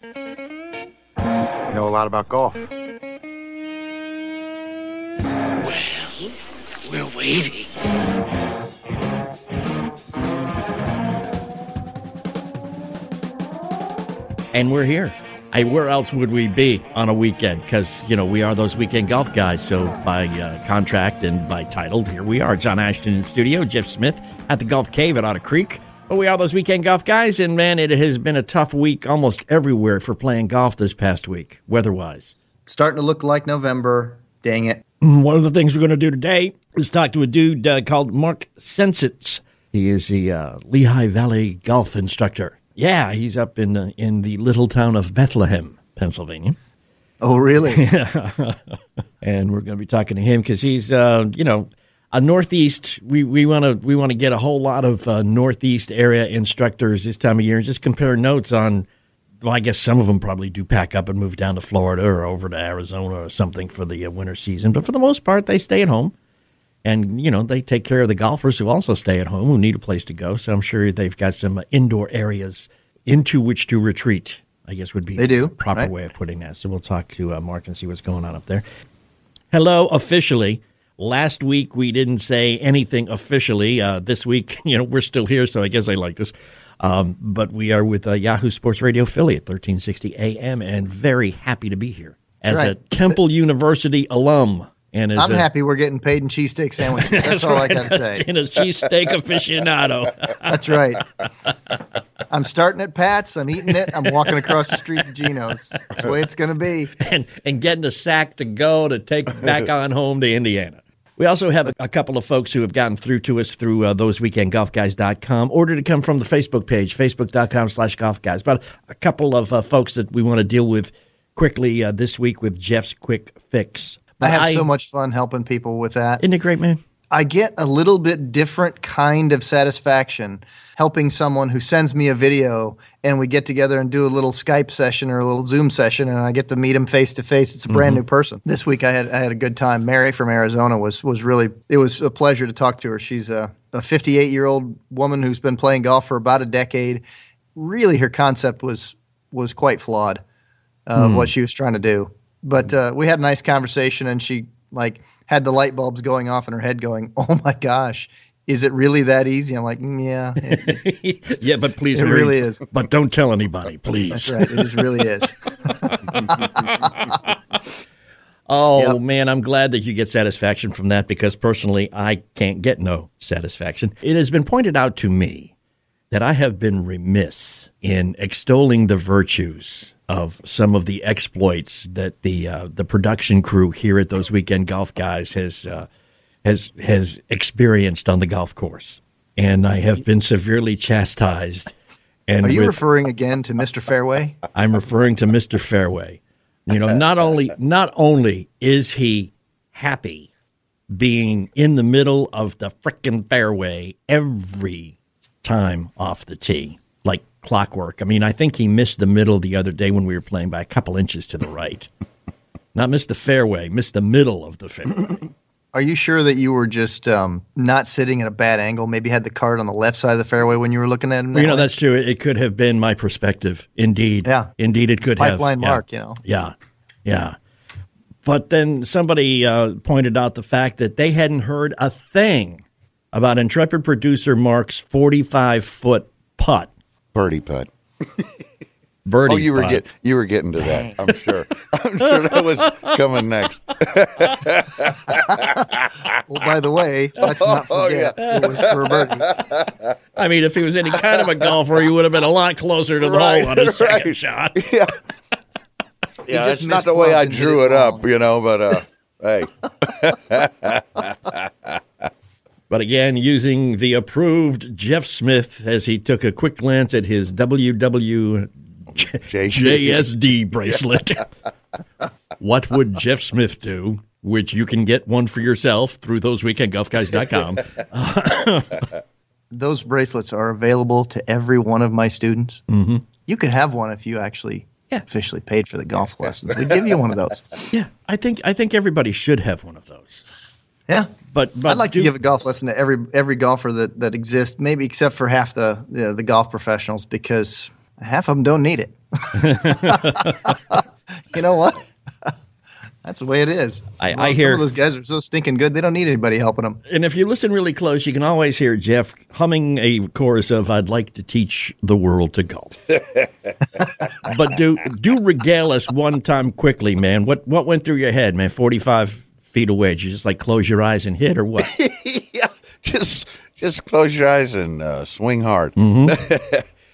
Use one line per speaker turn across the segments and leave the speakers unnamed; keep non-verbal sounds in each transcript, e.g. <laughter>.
You know a lot about golf.
Well, we're waiting.
and we're here. I, where else would we be on a weekend? Because, you know, we are those weekend golf guys. So, by uh, contract and by title, here we are. John Ashton in studio, Jeff Smith at the Golf Cave at Otter Creek. But we are those weekend golf guys. And, man, it has been a tough week almost everywhere for playing golf this past week, weather wise.
Starting to look like November. Dang it.
One of the things we're going to do today is talk to a dude uh, called Mark Csencsits. He is the uh, Lehigh Valley golf instructor. Yeah, he's up in the, in the little town of Bethlehem, Pennsylvania.
Oh, really? <laughs>
and we're going to be talking to him because he's, uh, you know, a northeast. We we want to we want to get a whole lot of uh, northeast area instructors this time of year and just compare notes on. Well, I guess some of them probably do pack up and move down to Florida or over to Arizona or something for the uh, winter season, but for the most part, they stay at home and you know they take care of the golfers who also stay at home who need a place to go. So I'm sure they've got some indoor areas into which to retreat. I guess would be
they do
proper
right?
way of putting that. So we'll talk to uh, Mark and see what's going on up there. Hello, officially. Last week we didn't say anything officially. Uh, this week, <laughs> you know, we're still here, so I guess I like this. Um, but we are with uh, Yahoo Sports Radio Philly at 1360 AM, and very happy to be here as
right.
a Temple University alum. And
I'm
a,
happy we're getting paid in cheesesteak sandwiches. <laughs> That's,
That's
all
right.
I got to say. <laughs>
and a cheesesteak aficionado.
That's right. I'm starting at Pat's. I'm eating it. I'm walking across the street to Geno's. That's the way it's going to be.
and, and getting a sack to go to take back on home to Indiana. We also have a, a couple of folks who have gotten through to us through uh, thoseweekendgolfguys.com, order to come from the Facebook page, facebook.com slash golfguys. But a couple of uh, folks that we want to deal with quickly uh, this week with Jeff's Quick Fix.
I have
I-
so much fun helping people with that.
Isn't it great, man?
I get a little bit different kind of satisfaction helping someone who sends me a video and we get together and do a little Skype session or a little Zoom session and I get to meet them face to face. It's a brand new person. This week I had I had a good time. Mary from Arizona was was really it was a pleasure to talk to her. She's a a 58 year old woman who's been playing golf for about a decade. Really, her concept was was quite flawed uh, of what she was trying to do. But uh, we had a nice conversation, and she like had the light bulbs going off in her head, going, <laughs> "Oh my gosh, is it really that easy?" I'm like, mm, "Yeah, it- <laughs>
yeah, but please, <laughs>
It
Mary,
really is.
But don't tell anybody, please.
that's right. It is, really is."
Oh
Yep.
man, I'm glad that you get satisfaction from that because personally, I can't get no satisfaction. It has been pointed out to me that I have been remiss in extolling the virtues of some of the exploits that the uh, the production crew here at those weekend golf guys has uh, has has experienced on the golf course, and I have been severely chastised. And
Are you
with-
referring again to Mr. Fairway?
I'm referring to Mr. Fairway. You know, not only not only is he happy being in the middle of the frickin' fairway every time off the tee, clockwork. I mean, I think he missed the middle the other day when we were playing by a couple inches to the right. <laughs> Not missed the fairway, missed the middle of the fairway. <clears throat>
Are you sure that you were just um, not sitting at a bad angle? Maybe had the card on the left side of the fairway when you were looking at him.
Well, you know,
way?
that's true. It could have been my perspective. Indeed.
Yeah.
Indeed, it could have.
pipeline
Yeah.
mark, you know.
Yeah. Yeah. But then somebody uh, pointed out the fact that they hadn't heard a thing about intrepid producer Mark's 45 foot putt.
Birdie putt. <laughs>
Birdie
Oh, you were
putt.
get you were getting to that. I'm sure. <laughs> I'm sure that was coming next. <laughs>
Well, by the way, let's not
Oh,
forget it was for a birdie.
I mean, if he was any kind of a golfer, he would have been a lot closer to the
Right,
hole on his second
right.
shot.
Yeah, yeah.
just
That's not the way I
misquoted and did
drew it up, you know. But uh, hey,
But again, using the approved Jeff Smith as he took a quick glance at his WW JSD <laughs> bracelet. what would Jeff Smith do? Which you can get one for yourself through thoseweekendgolfguys.com. <laughs>
Those bracelets are available to every one of my students. Mm-hmm. You could have one if you actually
Yeah.
officially paid for the golf lessons. We'd give you one of those. <laughs>
yeah, I think I think everybody should have one of those.
Yeah.
But, but
I'd like
do-
to give a golf lesson to every every golfer that, that exists, maybe except for half the you know, the golf professionals, because half of them don't need it. <laughs> <laughs> you know what? That's the way it is.
I-
Well,
I hear-
some of those guys are so stinking good they don't need anybody helping them.
And if you listen really close, you can always hear Jeff humming a chorus of "I'd like to teach the world to golf." <laughs> but do do regale us one time quickly, man. What what went through your head, man? Forty five feet away, did you just like close your eyes and hit, or what? <laughs>
yeah, just just close your eyes and uh, swing hard. <laughs>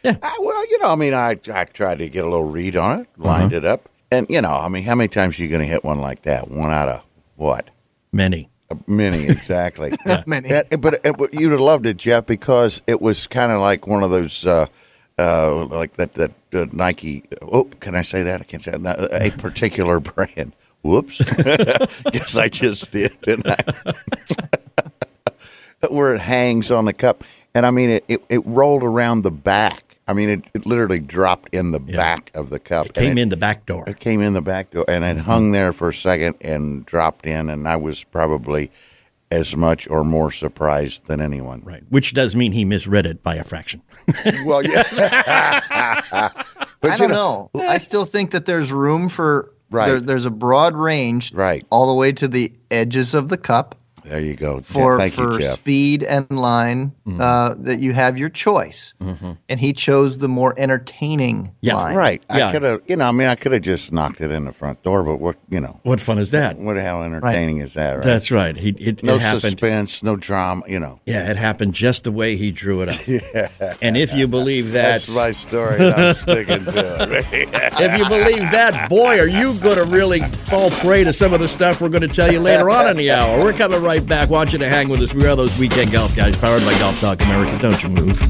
Yeah.
I, well, you know, I mean, I I tried to get a little read on it, lined it up, and you know, I mean, how many times are you going to hit one like that? One out of what?
Many.
Many, exactly. <laughs>
Many.
And- but, uh, but you'd have loved it, Jeff, because it was kind of like one of those, uh, uh, like that that uh, Nike. Oh, can I say that? I can't say that. A particular brand. Whoops. <laughs> Guess I just did, didn't I? <laughs> Where it hangs on the cup, and I mean, it, it, it rolled around the back. I mean, it, it literally dropped in the back of the cup.
It came
it-
in the back door.
it came in the back door and it hung there for a second and dropped in, and I was probably as much or more surprised than anyone.
Right. Which does mean he misread it by a fraction.
Well, yes. <laughs> but
I don't know. I still think that there's room for
Right.
There, there's a broad range,
Right.
all the way to the edges of the cup
There you go.
for
Thank
for
you, Jeff.
speed and line. Uh, that you have your choice, and he chose the more entertaining
Yeah,
line.
Right.
Yeah.
I could have, you know, I mean, I could have just knocked it in the front door, but what, you know,
What fun is that?
what the hell entertaining is that, right?
That's right. He it,
no
it happened.
suspense, no drama, you know.
Yeah, it happened just the way he drew it up. <laughs> yeah. And if you believe that,
That's my story. and I'm sticking to it. <laughs>
if you believe that, boy, are you going to really fall prey to some of the stuff we're going to tell you later on in the hour. We're coming right back. Want you to hang with us. We are those weekend golf guys, powered by Golf Talk America. Don't you move.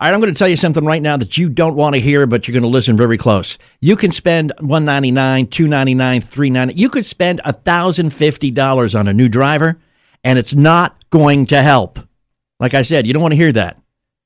All right, I'm going to tell you something right now that you don't want to hear, but you're going to listen very close. You can spend 199, $299, $399. You could spend $1,050 on a new driver, and it's not going to help. Like I said, you don't want to hear that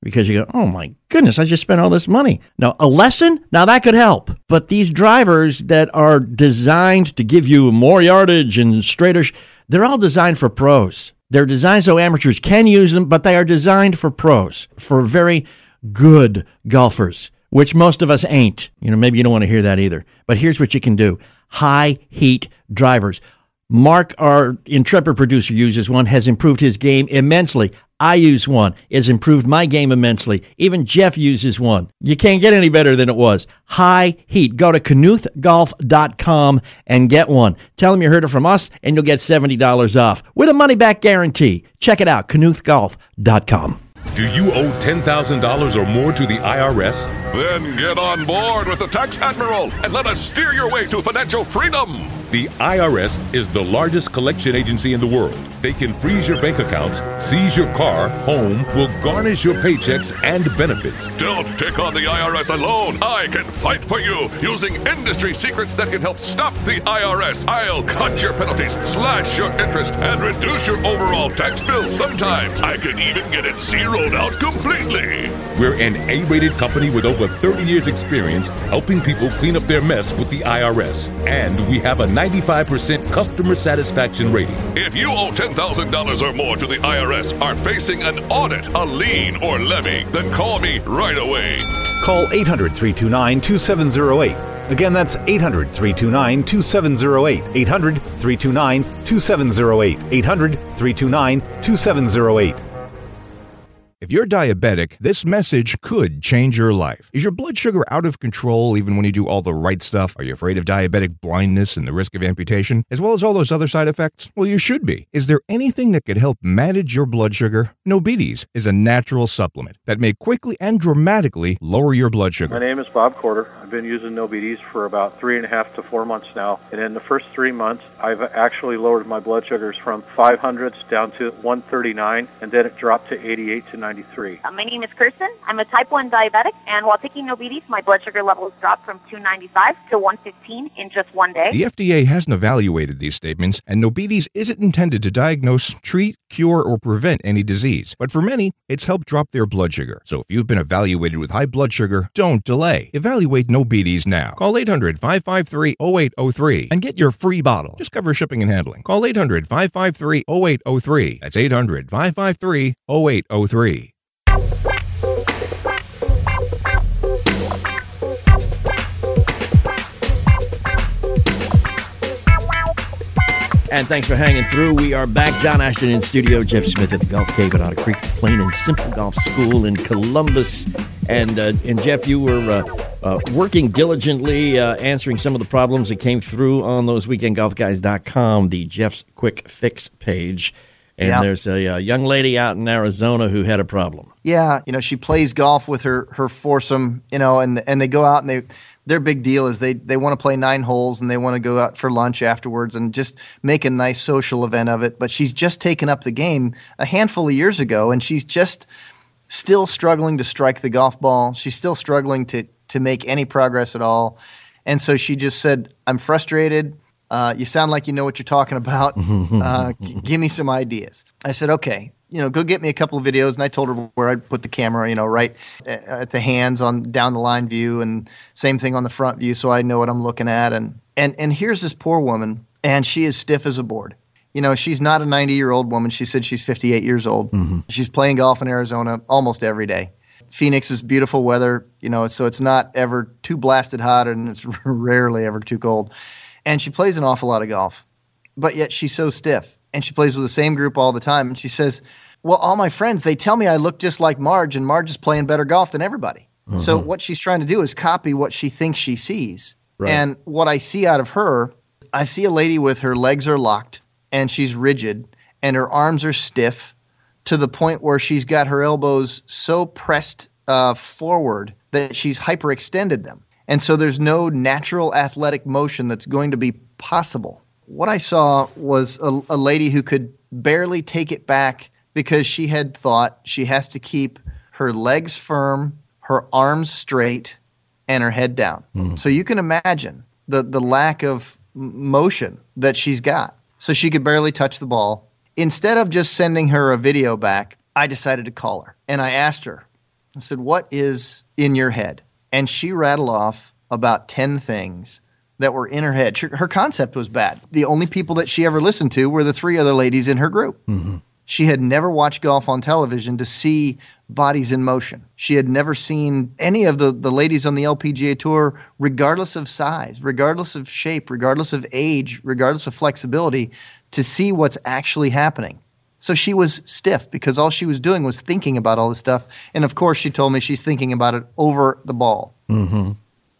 because you go, oh my goodness, I just spent all this money. Now, a lesson, now that could help. But these drivers that are designed to give you more yardage and straighter, they're all designed for pros. They're designed so amateurs can use them, but they are designed for pros, for very good golfers, which most of us ain't. You know, maybe you don't want to hear that either. But here's what you can do high heat drivers. Mark, our intrepid producer, uses one, has improved his game immensely. I use one, it's improved my game immensely. Even Jeff uses one. You can't get any better than it was. High heat. Go to knuthgolf.com and get one. Tell them you heard it from us, and you'll get $70 off with a money back guarantee. Check it out, knuthgolf.com.
Do you owe $10,000 or more to the IRS?
Then get on board with the Tax Admiral and let us steer your way to financial freedom.
The IRS is the largest collection agency in the world. They can freeze your bank accounts, seize your car, home, will garnish your paychecks and benefits.
Don't take on the IRS alone. I can fight for you using industry secrets that can help stop the IRS. I'll cut your penalties, slash your interest, and reduce your overall tax bill. Sometimes I can even get it zeroed out completely.
We're an A rated company with over 30 years' experience helping people clean up their mess with the IRS. And we have a 95% customer satisfaction rating.
If you owe $10,000 or more to the IRS, are facing an audit, a lien, or levy, then call me right away.
Call 800 329 2708. Again, that's 800 329 2708. 800 329 2708. 800 329 2708.
If you're diabetic, this message could change your life. Is your blood sugar out of control even when you do all the right stuff? Are you afraid of diabetic blindness and the risk of amputation, as well as all those other side effects? Well, you should be. Is there anything that could help manage your blood sugar? Nobites is a natural supplement that may quickly and dramatically lower your blood sugar.
My name is Bob Corder. I've been using Nobides for about three and a half to four months now. And in the first three months, I've actually lowered my blood sugars from 500s down to 139, and then it dropped to 88 to 93.
Uh, My name is Kirsten. I'm a type 1 diabetic, and while taking Nobides, my blood sugar levels dropped from 295 to 115 in just one day.
The FDA hasn't evaluated these statements, and Nobites isn't intended to diagnose, treat, cure, or prevent any disease. But for many, it's helped drop their blood sugar. So if you've been evaluated with high blood sugar, don't delay. Evaluate Nobites now. Call 800 553 0803 and get your free bottle. Just cover shipping and handling. Call 800 553 0803. That's 800 553 0803.
And thanks for hanging through. We are back. John Ashton in studio. Jeff Smith at the Golf Cave at Otter Creek Plain and Simple Golf School in Columbus. And uh, and Jeff, you were uh, uh, working diligently uh, answering some of the problems that came through on those weekendgolfguys.com, the Jeff's Quick Fix page. And
Yeah.
there's a, uh young lady out in Arizona who had a problem.
Yeah, you know, she plays golf with her her foursome, you know, and and they go out and they their big deal is they they want to play nine holes and they want to go out for lunch afterwards and just make a nice social event of it. But she's just taken up the game a handful of years ago, and she's just still struggling to strike the golf ball. She's still struggling to to make any progress at all. And so she just said, "I'm frustrated. Uh, you sound like you know what you're talking about. <laughs> Uh, g- give me some ideas." I said, "Okay." You know, go get me a couple of videos, and I told her where I'd put the camera. You know, right eh, at the hands on down the line view, and same thing on the front view, so I know what I'm looking at. And and and here's this poor woman, and she is stiff as a board. You know, she's not a 90 year old woman. She said she's 58 years old. Mm-hmm. She's playing golf in Arizona almost every day. Phoenix is beautiful weather, you know, so it's not ever too blasted hot and it's <laughs> rarely ever too cold. And she plays an awful lot of golf, but yet she's so stiff and she plays with the same group all the time. And she says, Well, all my friends, they tell me I look just like Marge and Marge is playing better golf than everybody. So what she's trying to do is copy what she thinks she sees.
Right.
And what I see out of her, I see a lady with her legs are locked and she's rigid and her arms are stiff to the point where she's got her elbows so pressed uh, forward that she's hyperextended them. And so there's no natural athletic motion that's going to be possible. What I saw was a, a lady who could barely take it back because she had thought she has to keep her legs firm, her arms straight, and her head down. Hmm. So you can imagine the, the lack of motion that she's got. So she could barely touch the ball. Instead of just sending her a video back, I decided to call her. And I asked her, I said, What is in your head? And she rattled off about 10 things that were in her head. Her, her concept was bad. The only people that she ever listened to were the three other ladies in her group. Mm-hmm. She had never watched golf on television to see bodies in motion. She had never seen any of the, the ladies on the LPGA Tour, regardless of size, regardless of shape, regardless of age, regardless of flexibility, to see what's actually happening. So she was stiff because all she was doing was thinking about all this stuff. And of course, she told me she's thinking about it over the ball.
Mm-hmm.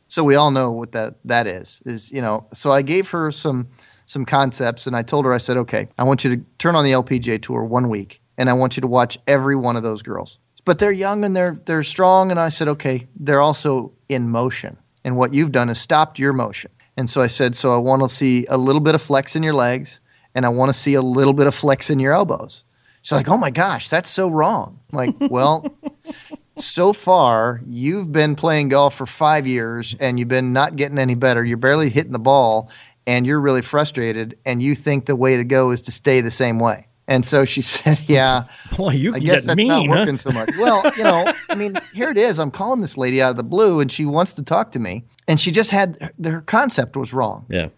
So we all know what that that is. Is you know. So I gave her some some concepts, and I told her I said, okay, I want you to turn on the LPGA tour one week, and I want you to watch every one of those girls. But they're young and they're they're strong, and I said, okay, they're also in motion, and what you've done is stopped your motion. And so I said, so I want to see a little bit of flex in your legs, and I want to see a little bit of flex in your elbows. She's like, oh my gosh, that's so wrong. I'm like, <laughs> well so far you've been playing golf for five years and you've been not getting any better you're barely hitting the ball and you're really frustrated and you think the way to go is to stay the same way and so she <laughs> said yeah
Boy, you
i guess
get
that's
mean,
not
huh?
working so much well you know i mean here it is i'm calling this lady out of the blue and she wants to talk to me and she just had her concept was wrong
Yeah.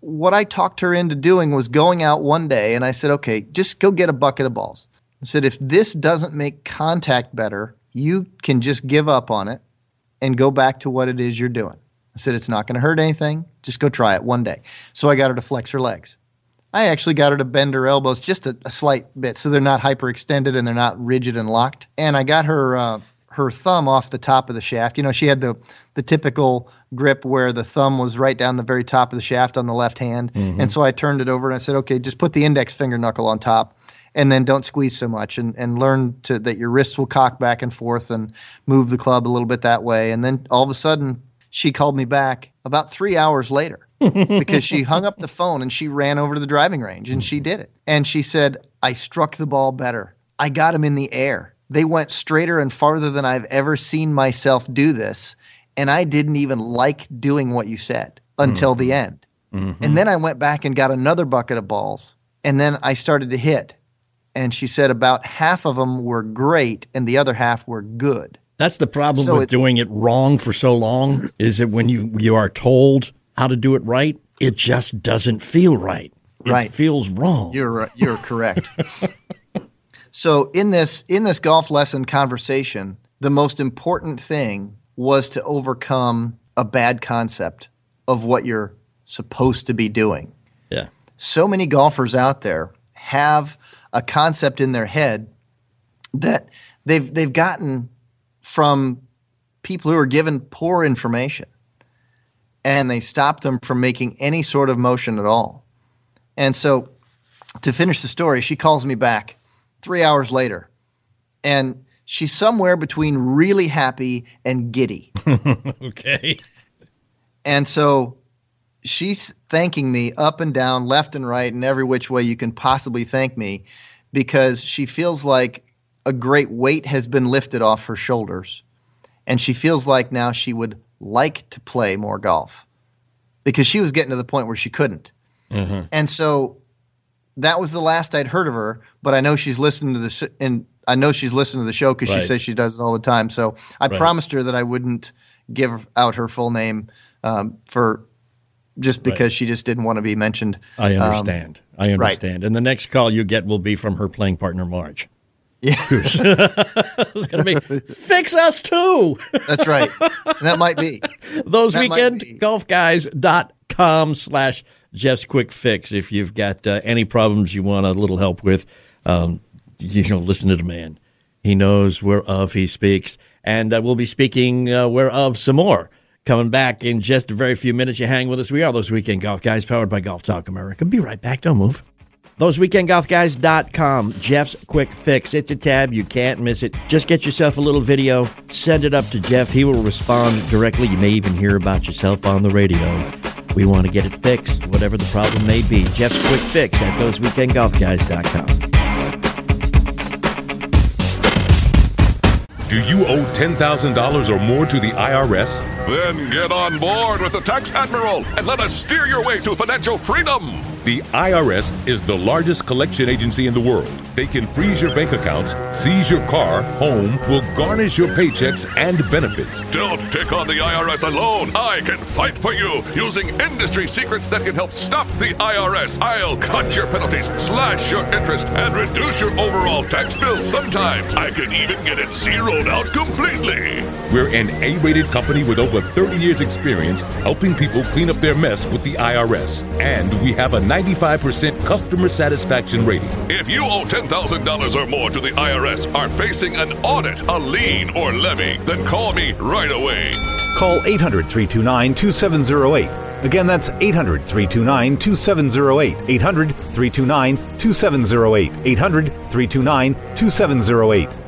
what I talked her into doing was going out one day and I said, okay, just go get a bucket of balls. I said, if this doesn't make contact better, you can just give up on it and go back to what it is you're doing. I said, it's not going to hurt anything. Just go try it one day. So I got her to flex her legs. I actually got her to bend her elbows just a, a slight bit so they're not hyperextended and they're not rigid and locked. And I got her uh, her thumb off the top of the shaft. You know, she had the the typical grip where the thumb was right down the very top of the shaft on the left hand. And so I turned it over and I said, okay, just put the index finger knuckle on top and then don't squeeze so much and, and learn to that your wrists will cock back and forth and move the club a little bit that way. And then all of a sudden she called me back about three hours later because she hung up the <laughs> phone and she ran over to the driving range and she mm-hmm. did it. And she said, I struck the ball better. I got him in the air. They went straighter and farther than I've ever seen myself do this. And I didn't even like doing what you said until the mm-hmm. end. Mm-hmm. And then I went back and got another bucket of balls. And then I started to hit. And she said about half of them were great and the other half were good.
That's the problem
So
with
it-
doing it wrong for so long is that when you you are told how to do it right, it just doesn't feel right. It
Right.
feels wrong.
You're you're correct. <laughs> so in this in this golf lesson conversation, the most important thing was to overcome a bad concept of what you're supposed to be doing.
yeah.
so many golfers out there have a concept in their head that they've they've gotten from people who are given poor information and they stop them from making any sort of motion at all. And so to finish the story, she calls me back 3 hours later and she's somewhere between really happy and giddy. <laughs>
okay.
And so she's thanking me up and down, left and right, and every which way you can possibly thank me because she feels like a great weight has been lifted off her shoulders. And she feels like now she would like to play more golf because she was getting to the point where she couldn't.
Mm-hmm.
And so that was the last I'd heard of her, but I know she's listening to the sh- and I know she's listening to the show because
Right.
she says she does it all the time. So I
Right.
promised her that I wouldn't give out her full name um, for just because she just didn't want to be mentioned.
I
Um,
understand. I
right.
understand. And the next call you get will be from her playing partner, Marge.
Yeah. <laughs>
it's to be fix us too.
That's right. That might be.
Those
That
weekend
be.
golfguys.com slash Jeff's Quick Fix. If you've got uh, any problems you want a little help with, um, you know, listen to the man. He knows whereof he speaks. And uh, we'll be speaking uh, whereof some more. Coming back in just a very few minutes. You hang with us. We are those weekend golf guys powered by Golf Talk America. Be right back. Don't move. ThoseWeekendGolfGuys.com. Jeff's Quick Fix. It's a tab. You can't miss it. Just get yourself a little video, send it up to Jeff. He will respond directly. You may even hear about yourself on the radio. We want to get it fixed, whatever the problem may be. Jeff's Quick Fix at ThoseWeekendGolfGuys.com.
Do you owe $10,000 or more to the IRS?
Then get on board with the Tax Admiral and let us steer your way to financial freedom.
The IRS is the largest collection agency in the world. They can freeze your bank accounts, seize your car, home, will garnish your paychecks and benefits.
Don't take on the IRS alone. I can fight for you using industry secrets that can help stop the IRS. I'll cut your penalties, slash your interest, and reduce your overall tax bill. Sometimes I can even get it zeroed out completely.
We're an A rated company with over 30 years' experience helping people clean up their mess with the IRS. And we have a 95% customer satisfaction rating.
If you owe $10,000 or more to the IRS, are facing an audit, a lien, or levy, then call me right away.
Call 800 329 2708. Again, that's 800 329 2708. 800 329 2708. 800 329 2708.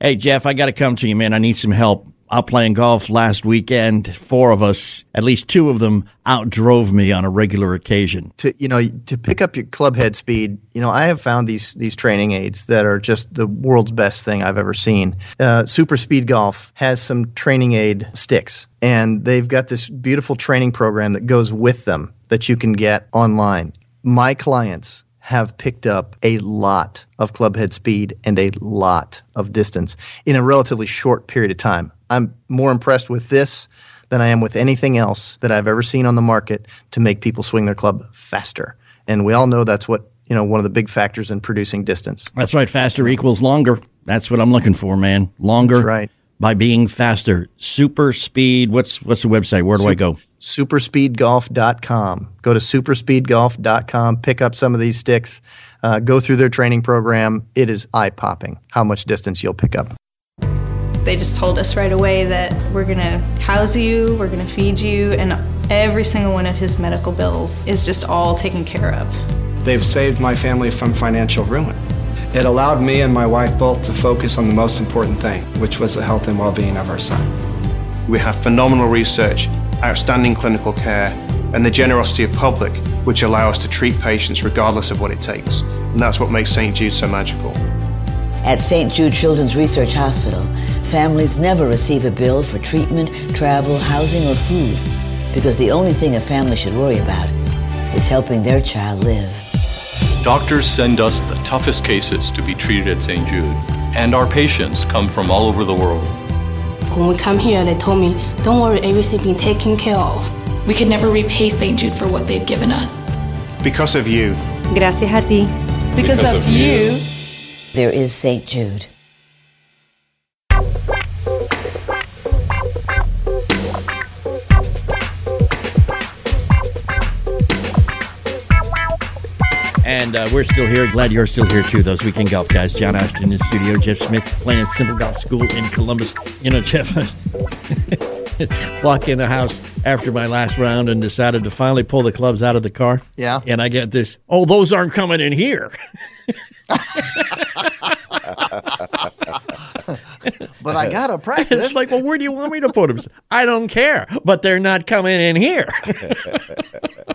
Hey, Jeff, I got to come to you, man. I need some help. Out playing golf last weekend, four of us, at least two of them, outdrove me on a regular occasion.
to you know to pick up your club head speed you know i have found these these training aids that are just the world's best thing i've ever seen uh, super speed golf has some training aid sticks and they've got this beautiful training program that goes with them that you can get online my clients have picked up a lot of club head speed and a lot of distance in a relatively short period of time i'm more impressed with this than I am with anything else that I've ever seen on the market to make people swing their club faster. And we all know that's what, you know, one of the big factors in producing distance.
That's right. Faster equals longer. That's what I'm looking for, man. Longer.
right.
By being faster. Super speed. What's what's the website? Where do I go?
Superspeedgolf.com. Go to superspeedgolf.com, pick up some of these sticks, uh, go through their training program. It is eye popping how much distance you'll pick up.
They just told us right away that we're going to house you, we're going to feed you, and Every single one of his medical bills is just all taken care of.
They've saved my family from financial ruin. It allowed me and my wife both to focus on the most important thing, which was the health and well being of our son.
We have phenomenal research, outstanding clinical care, and the generosity of public, which allow us to treat patients regardless of what it takes. And that's what makes St. Jude so magical.
At St. Jude Children's Research Hospital, families never receive a bill for treatment, travel, housing, or food because the only thing a family should worry about is helping their child live.
Doctors send us the toughest cases to be treated at St. Jude, and our patients come from all over the world.
When we come here, they told me, don't worry, everything's been taken care of.
We could never repay St. Jude for what they've given us.
Because of you.
Gracias a ti.
Because, because of, of you. you.
There is St. Jude.
And uh, we're still here. Glad you're still here too. Those weekend golf guys. John Ashton in the studio. Jeff Smith Plain and Simple Golf School in Columbus. You know, Jeff, <laughs> walk in the house after my last round and decided to finally pull the clubs out of the car.
Yeah.
And I get this. Oh, those aren't coming in here. <laughs>
but I gotta <laughs> practice.
It's like, well, where do you want me to put them? I don't care, but they're not coming in here.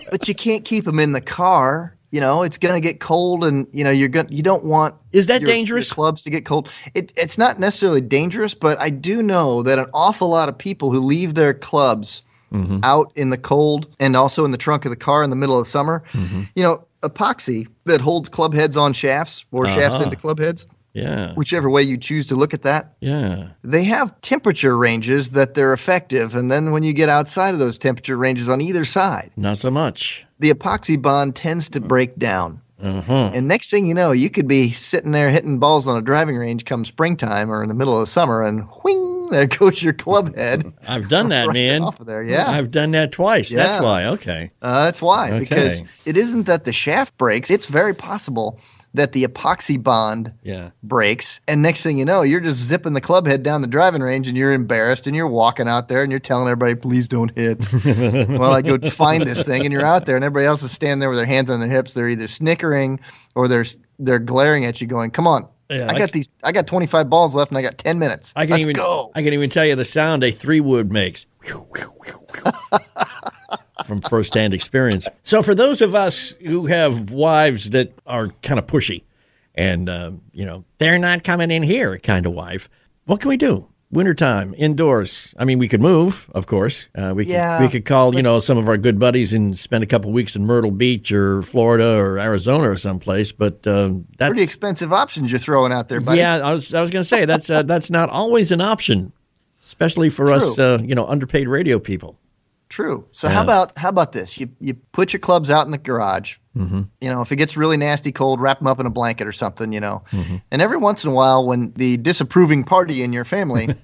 but you can't keep them in the car you know it's going to get cold and you know you're going you don't want
is that
your,
dangerous
your clubs to get cold it, it's not necessarily dangerous but i do know that an awful lot of people who leave their clubs mm-hmm. out in the cold and also in the trunk of the car in the middle of the summer mm-hmm. you know epoxy that holds club heads on shafts or uh-huh. shafts into club heads
yeah.
Whichever way you choose to look at that.
Yeah.
They have temperature ranges that they're effective. And then when you get outside of those temperature ranges on either side,
not so much.
The epoxy bond tends to break down.
Uh-huh.
And next thing you know, you could be sitting there hitting balls on a driving range come springtime or in the middle of summer, and whing, there goes your club head.
I've done that, <laughs>
right
man.
Off of there, yeah.
I've done that twice.
Yeah.
That's why. Okay.
Uh, that's why.
Okay.
Because it isn't that the shaft breaks. It's very possible that the epoxy bond
yeah.
breaks. And next thing you know, you're just zipping the club head down the driving range and you're embarrassed and you're walking out there and you're telling everybody, please don't hit. <laughs> well, I go find this thing and you're out there and everybody else is standing there with their hands on their hips. They're either snickering or they're, they're glaring at you going, come on.
Yeah,
I got
I,
these. I got 25 balls left, and I got 10 minutes.
I can
Let's
even
go.
I can even tell you the sound a three wood makes. <laughs> from firsthand experience. So, for those of us who have wives that are kind of pushy, and uh, you know they're not coming in here, kind of wife, what can we do? Wintertime, indoors. I mean, we could move, of course. Uh, we could
Yeah,
we could call you know some of our good buddies and spend a couple weeks in Myrtle Beach or Florida or Arizona or someplace. But um, that's
Pretty expensive options you're throwing out there, buddy.
yeah. I was I was going to say that's uh, that's not always an option, especially for us
True.
uh, you know underpaid radio people.
True. So
Yeah.
how about how about this? You you put your clubs out in the garage.
Mm-hmm.
You know, if it gets really nasty cold, wrap them up in a blanket or something. You know,
Mm-hmm.
and every once in a while, when the disapproving party in your family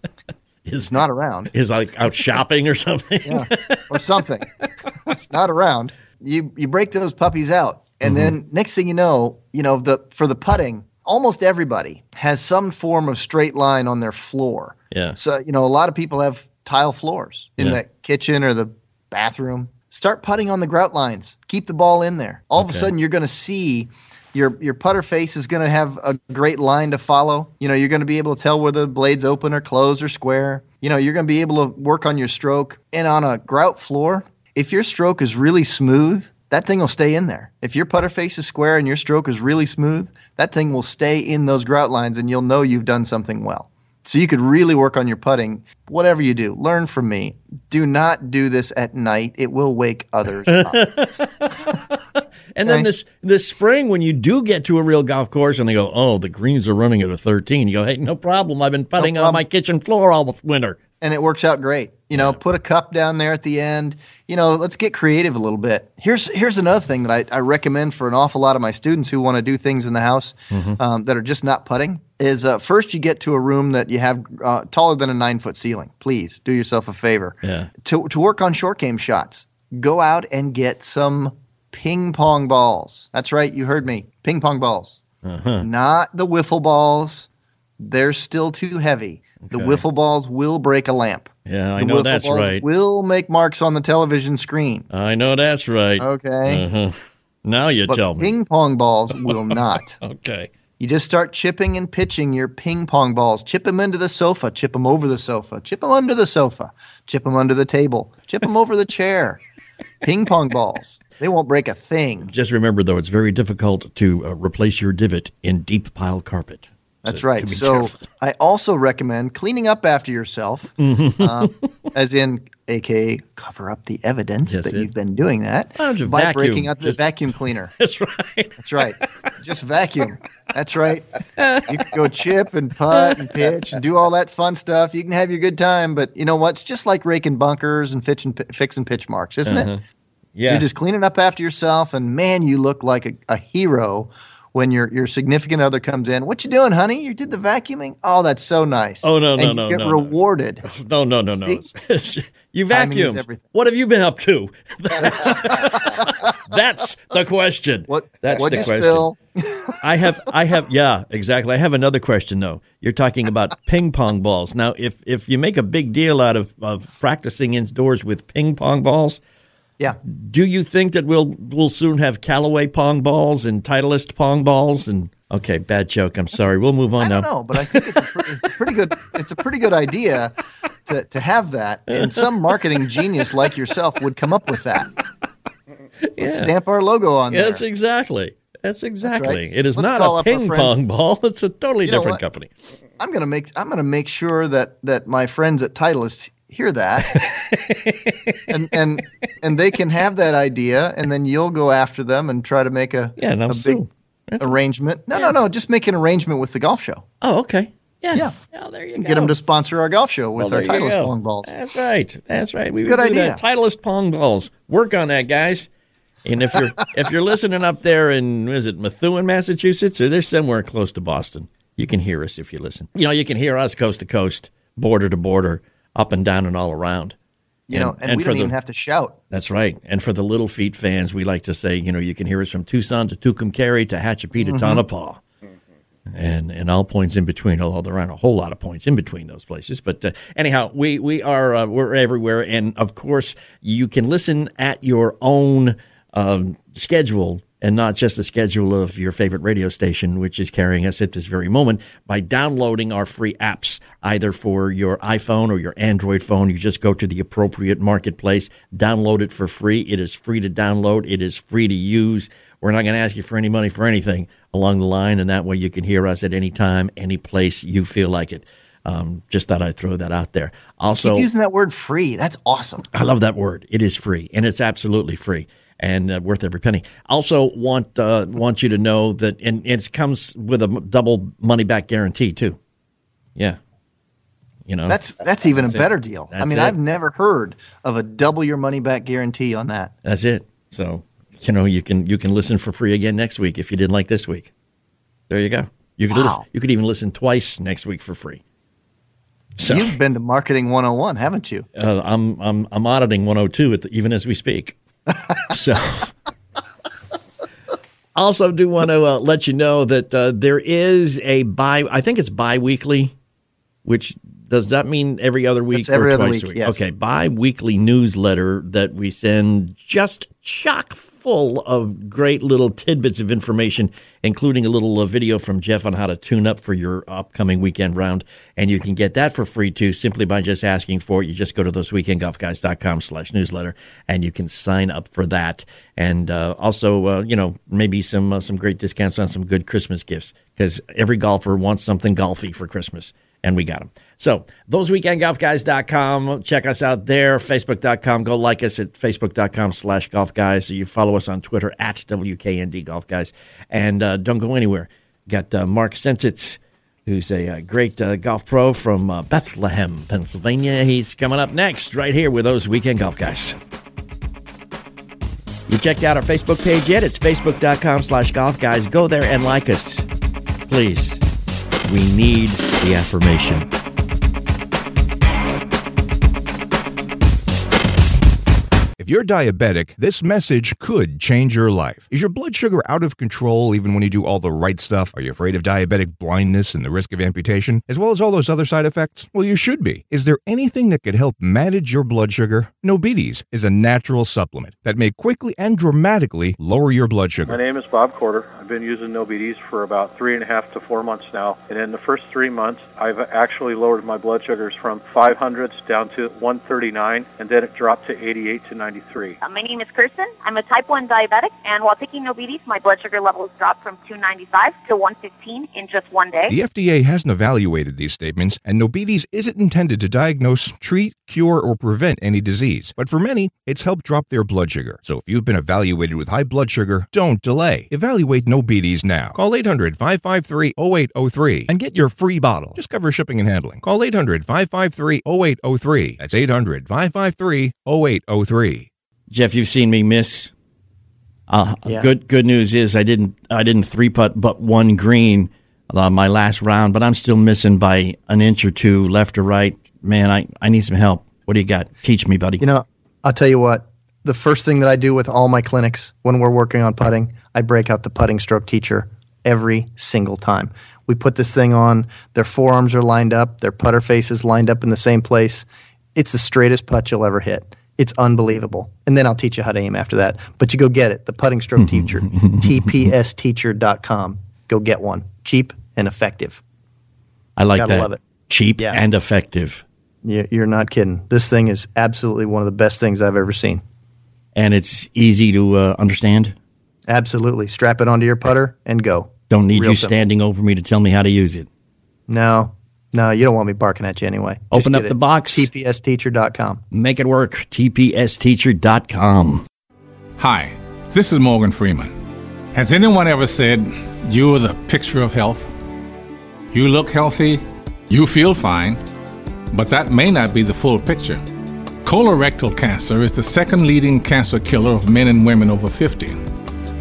<laughs> is not around,
Is like out shopping or something.
yeah, or something, <laughs> it's not around. You you break those puppies out, and
Mm-hmm.
then next thing you know, you know the for the putting, almost everybody has some form of straight line on their floor.
Yeah.
So you know, a lot of people have tile floors in
Yeah.
the kitchen or the bathroom. Start putting on the grout lines. Keep the ball in there. All of a sudden, you're going to see your your putter face is going to have a great line to follow. You know, you're going to be able to tell whether the blade's open or closed or square. You know, you're going to be able to work on your stroke. And on a grout floor, if your stroke is really smooth, that thing will stay in there. If your putter face is square and your stroke is really smooth, that thing will stay in those grout lines and you'll know you've done something well. So you could really work on your putting. Whatever you do, learn from me. Do not do this at night. It will wake others up. <laughs>
And then
Okay.
this this spring, when you do get to a real golf course, and they go, "Oh, the greens are running at a 13," you go, "Hey, no problem. I've been putting on my kitchen floor all winter."
and it works out great. You know, put a cup down there at the end. You know, let's get creative a little bit. Here's here's another thing that I, I recommend for an awful lot of my students who want to do things in the house um, that are just not putting. Is uh, first you get to a room that you have uh, taller than a nine foot ceiling. Please do yourself a favor
Yeah.
to to work on short game shots. Go out and get some ping pong balls. That's right, you heard me. Ping pong balls,
Uh-huh.
not the wiffle balls, they're still too heavy. The
Okay.
wiffle balls will break a lamp.
Yeah, I
the
know that's
balls
right.
Will make marks on the television screen.
I know that's right.
Okay.
Uh-huh. Now you
but
tell me.
ping pong balls <laughs> will not.
okay.
You just start chipping and pitching your ping pong balls. Chip them into the sofa. Chip them over the sofa. Chip them under the sofa. Chip them under the table. Chip them over the chair. Ping pong balls. They won't break a thing.
Just remember, though, it's very difficult to uh, replace your divot in deep pile carpet.
That's
So,
right. So
careful.
I also recommend cleaning up after yourself, uh, as in, aka cover up the evidence
That's
that
it.
you've been doing that by
vacuum?
breaking out the
Just-
vacuum cleaner. <laughs>
That's right.
That's right. Just vacuum. That's right. You can go chip and putt and pitch and do all that fun stuff. You can have your good time, but you know what? It's just like raking bunkers and fitching, fixing pitch marks, isn't
Uh-huh.
it?
Yeah.
You're just cleaning up after yourself, and man, you look like a, a hero when your your significant other comes in. What you doing, honey? You did the vacuuming? Oh, that's so nice.
Oh, no, no,
and you
no,
Get
no, no.
rewarded. <laughs>
No, no, no, no. <laughs> you
Timing is
vacuumed.
everything.
What have you been up to? <laughs> That's the question.
What?
That's the
you
question.
spill?
I have, I have, yeah, exactly. I have another question though. You're talking about ping pong balls. Now, if if you make a big deal out of of practicing indoors with ping pong balls,
Yeah.
do you think that we'll we'll soon have Callaway pong balls and Titleist pong balls? And okay, bad joke. I'm sorry. We'll move on
I
now.
know, but I think it's a, pretty, it's a pretty good. It's a pretty good idea to to have that, and some marketing genius like yourself would come up with that. <laughs> Let's stamp our logo on there.
that's exactly. That's exactly.
right.
It is
Let's
not a ping pong ball. It's a totally
You
different company.
I'm gonna make I'm gonna make sure that that my friends at Titleist hear that, <laughs> and and and they can have that idea, and then you'll go after them and try to make a
Yeah, and I'll
a
sue.
big arrangement. No, no, no. Just make an arrangement with the golf show.
Oh, okay. Yeah.
Yeah.
Oh, there you go.
Get them to sponsor our golf show with
Well,
our Titleist pong balls.
That's right. That's right. We
It's a good idea.
that. Titleist pong balls. Work on that, guys. And if you're <laughs> if you're listening up there in is it Methuen, Massachusetts, or they're somewhere close to Boston, you can hear us if you listen. You know, you can hear us coast to coast, border to border, up and down and all around.
You know, and, we don't
the-
even have to shout.
That's right. And for the Little Feat fans, we like to say, you know, you can hear us from Tucson to Tucumcari to Tehachapi to
Mhm.
Tonopah. And and all points in between, although there aren't a whole lot of points in between those places. But uh, anyhow, we we are uh, we're everywhere, and of course you can listen at your own um, schedule and not just the schedule of your favorite radio station, which is carrying us at this very moment, by downloading our free apps, either for your iPhone or your Android phone. You just go to the appropriate marketplace, download it for free. It is free to download, it is free to use. We're not going to ask you for any money for anything along the line, and that way you can hear us at any time, any place you feel like it. Um, just thought I'd throw that out there. Also,
using that word free. That's awesome.
I love that word. It is free, and it's absolutely free and uh, worth every penny. Also, want uh, want you to know that, and it comes with a double money back guarantee too. Yeah, you know
That's that's even a
That's it.
better deal. I mean,
it.
I've never heard of a double your money back guarantee on that.
That's it. So you know you can you can listen for free again next week if you didn't like this week. There you go. You could
Wow.
listen, you could even listen twice next week for free. So
You've been to Marketing 101, haven't you?
uh, I'm I'm I'm auditing 102 at the, even as we speak. So. Also, do want to uh, let you know that uh, there is a bi. I think it's bi-weekly, which does that mean every other week
It's every
or
other
twice
week,
a week?
yes.
Okay, bi-weekly newsletter that we send just chock full of great little tidbits of information, including a little uh, video from Jeff on how to tune up for your upcoming weekend round. And you can get that for free too, simply by just asking for it. You just go to thoseweekendgolfguys.com slash newsletter and you can sign up for that. And uh, also, uh, you know, maybe some uh, some great discounts on some good Christmas gifts because every golfer wants something golfy for Christmas and we got them. So, thoseweekendgolfguys.com. Check us out there. Facebook.com. Go like us at facebook.com slash golf guys. So you follow us on Twitter at WKND Golf Guys. And uh, don't go anywhere. Got uh, Mark Csencsits, who's a, uh great uh, golf pro from uh, Bethlehem, Pennsylvania. He's coming up next right here with those Weekend Golf Guys. You checked out our Facebook page yet? It's facebook.com slash golf guys. Go there and like us. Please. We need the affirmation.
If you're diabetic, this message could change your life. Is your blood sugar out of control even when you do all the right stuff? Are you afraid of diabetic blindness and the risk of amputation, as well as all those other side effects? Well, you should be. Is there anything that could help manage your blood sugar? Nobites is a natural supplement that may quickly and dramatically lower your blood sugar.
My name is Bob Corder. I've been using NoBDs for about three and a half to four months now. And in the first three months, I've actually lowered my blood sugars from 500s down to 139, and then it dropped to 88 to 93.
Uh, my name is Kirsten. I'm a type 1 diabetic, and while taking NoBDs, my blood sugar levels dropped from 295 to 115 in just one day.
The FDA hasn't evaluated these statements, and Nobites isn't intended to diagnose, treat, cure, or prevent any disease. But for many, it's helped drop their blood sugar. So if you've been evaluated with high blood sugar, don't delay. Evaluate Nobites now. Call 800 553 0803 and get your free bottle. Just cover shipping and handling. Call 800 553 0803. That's 800 553 0803.
Jeff, you've seen me miss. Uh,
Yeah.
Good good news is I didn't I didn't three putt but one green uh, my last round, but I'm still missing by an inch or two left or right. Man, I, I need some help. What do you got? Teach me, buddy.
You know, I'll tell you what. The first thing that I do with all my clinics when we're working on putting, I break out the putting stroke teacher every single time. We put this thing on, their forearms are lined up, their putter faces lined up in the same place. It's the straightest putt you'll ever hit. It's unbelievable. And then I'll teach you how to aim after that. But you go get it. The putting stroke teacher, <laughs> tpsteacher.com. Go get one. Cheap and effective.
I like
Gotta
that.
love it.
Cheap and effective.
You- You're not kidding. This thing is absolutely one of the best things I've ever seen.
And it's easy to uh, understand.
Absolutely. Strap it onto your putter and go.
Don't need
Real
you
simple.
standing over me to tell me how to use it.
No, no, you don't want me barking at you anyway.
Open up
get
the
it.
box.
tpsteacher.com.
Make it work. TPSteacher.com.
Hi, this is Morgan Freeman. Has anyone ever said, You're the picture of health? You look healthy, you feel fine, but that may not be the full picture. Colorectal cancer is the second leading cancer killer of men and women over 50.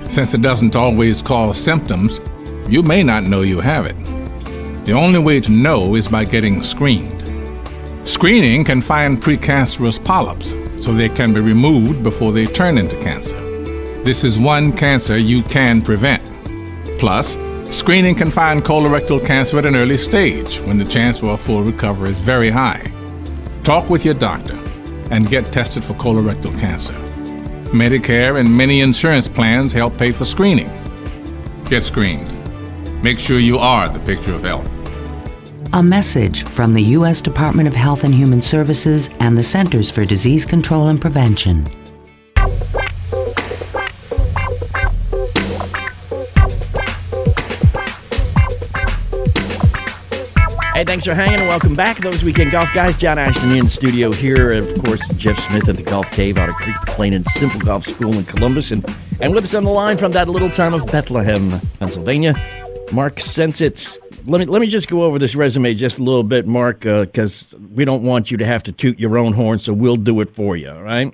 Since it doesn't always cause symptoms, you may not know you have it. The only way to know is by getting screened. Screening can find precancerous polyps so they can be removed before they turn into cancer. This is one cancer you can prevent. Plus, screening can find colorectal cancer at an early stage when the chance for a full recovery is very high. Talk with your doctor and get tested for colorectal cancer. Medicare and many insurance plans help pay for screening. Get screened. Make sure you are the picture of health.
A message from the U.S. Department of Health and Human Services and the Centers for Disease Control and Prevention.
Hey, thanks for hanging and welcome back. Those weekend golf guys, John Ashton in studio here. and Of course, Jeff Smith at the Golf Cave out of Creek Plain and Simple Golf School in Columbus. And, and with us on the line from that little town of Bethlehem, Pennsylvania, Mark Csencsits. Let me, let me just go over this resume just a little bit, Mark, because we don't want you to have to toot your own horn, so we'll do it for you, all right?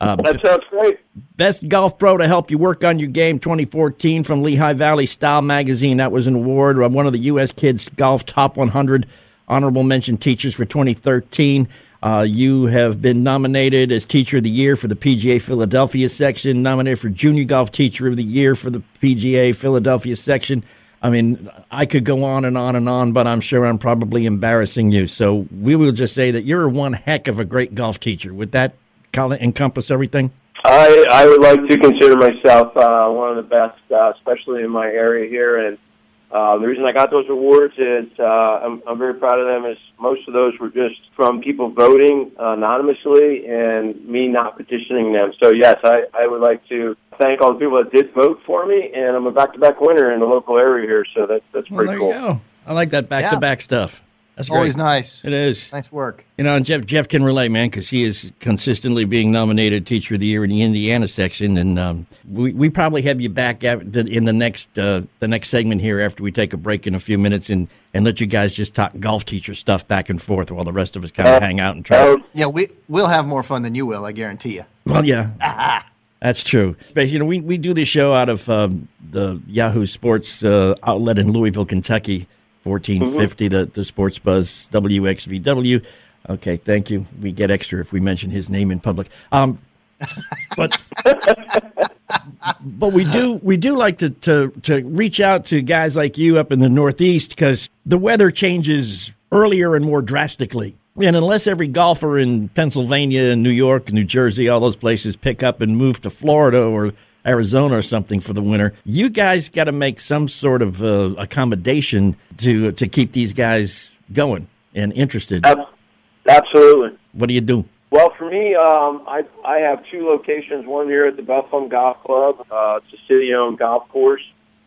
Uh,
That sounds great.
Best Golf Pro to help you work on your game 2014 from Lehigh Valley Style Magazine. That was an award. Uh, One of the U.S. Kids Golf Top 100 Honorable Mention Teachers for 2013. Uh, you have been nominated as Teacher of the Year for the PGA Philadelphia section, nominated for Junior Golf Teacher of the Year for the PGA Philadelphia section. I mean, I could go on and on and on, but I'm sure I'm probably embarrassing you. So we will just say that you're one heck of a great golf teacher. Would that kind of encompass everything?
I I would like to consider myself uh, one of the best, uh, especially in my area here. And uh, the reason I got those awards is uh, I'm, I'm very proud of them. Is most of those were just from people voting anonymously and me not petitioning them. So yes, I, I would like to thank all the people that did vote for me, and I'm a back-to-back winner in the local area here. So that's that's
Well,
pretty
there
cool.
you go. I like that back to back stuff. That's great.
Always nice.
It is.
Nice work.
You know, and Jeff Jeff can relate, man, because he is consistently being nominated Teacher of the Year in the Indiana section, and um, we we probably have you back the, in the next uh, the next segment here after we take a break in a few minutes and and let you guys just talk golf teacher stuff back and forth while the rest of us kind of hang out and try.
Yeah, we we'll have more fun than you will. I guarantee you.
Well, yeah. That's true. But, you know, we, we do this show out of um, the Yahoo Sports uh, outlet in Louisville, Kentucky, 1450, the, the Sports Buzz WXVW. Okay, thank you. We get extra if we mention his name in public. Um, but but we do we do like to, to to reach out to guys like you up in the Northeast because the weather changes earlier and more drastically. And unless every golfer in Pennsylvania and New York, New Jersey, all those places pick up and move to Florida or Arizona or something for the winter, you guys got to make some sort of uh, accommodation to to keep these guys going and interested.
Absolutely.
What do you do?
Well, for me, um, I I have two locations. One here at the Bethlehem Golf Club. Uh, it's a city-owned golf course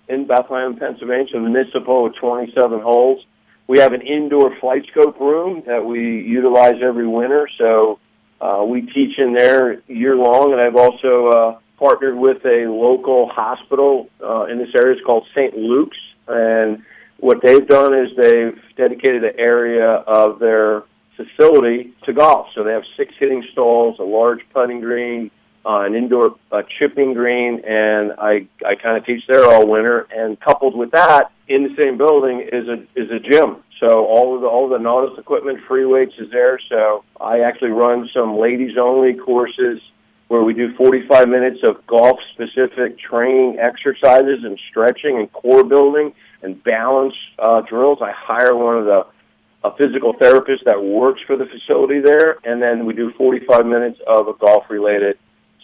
in Bethlehem, Pennsylvania. Municipal with 27 holes. We have an indoor flight scope room that we utilize every winter. So uh, we teach in there year long, and I've also uh, partnered with a local hospital uh, in this area. It's called St. Luke's, and what they've done is they've dedicated an area of their facility to golf. So they have six hitting stalls, a large putting green, uh, an indoor uh, chipping green, and I I kind of teach there all winter. And coupled with that, in the same building is a is a gym. So all of the all of the Nautilus equipment, free weights is there. So I actually run some ladies only courses where we do 45 minutes of golf specific training exercises and stretching and core building and balance uh, drills. I hire one of the a physical therapist that works for the facility there, and then we do 45 minutes of a golf related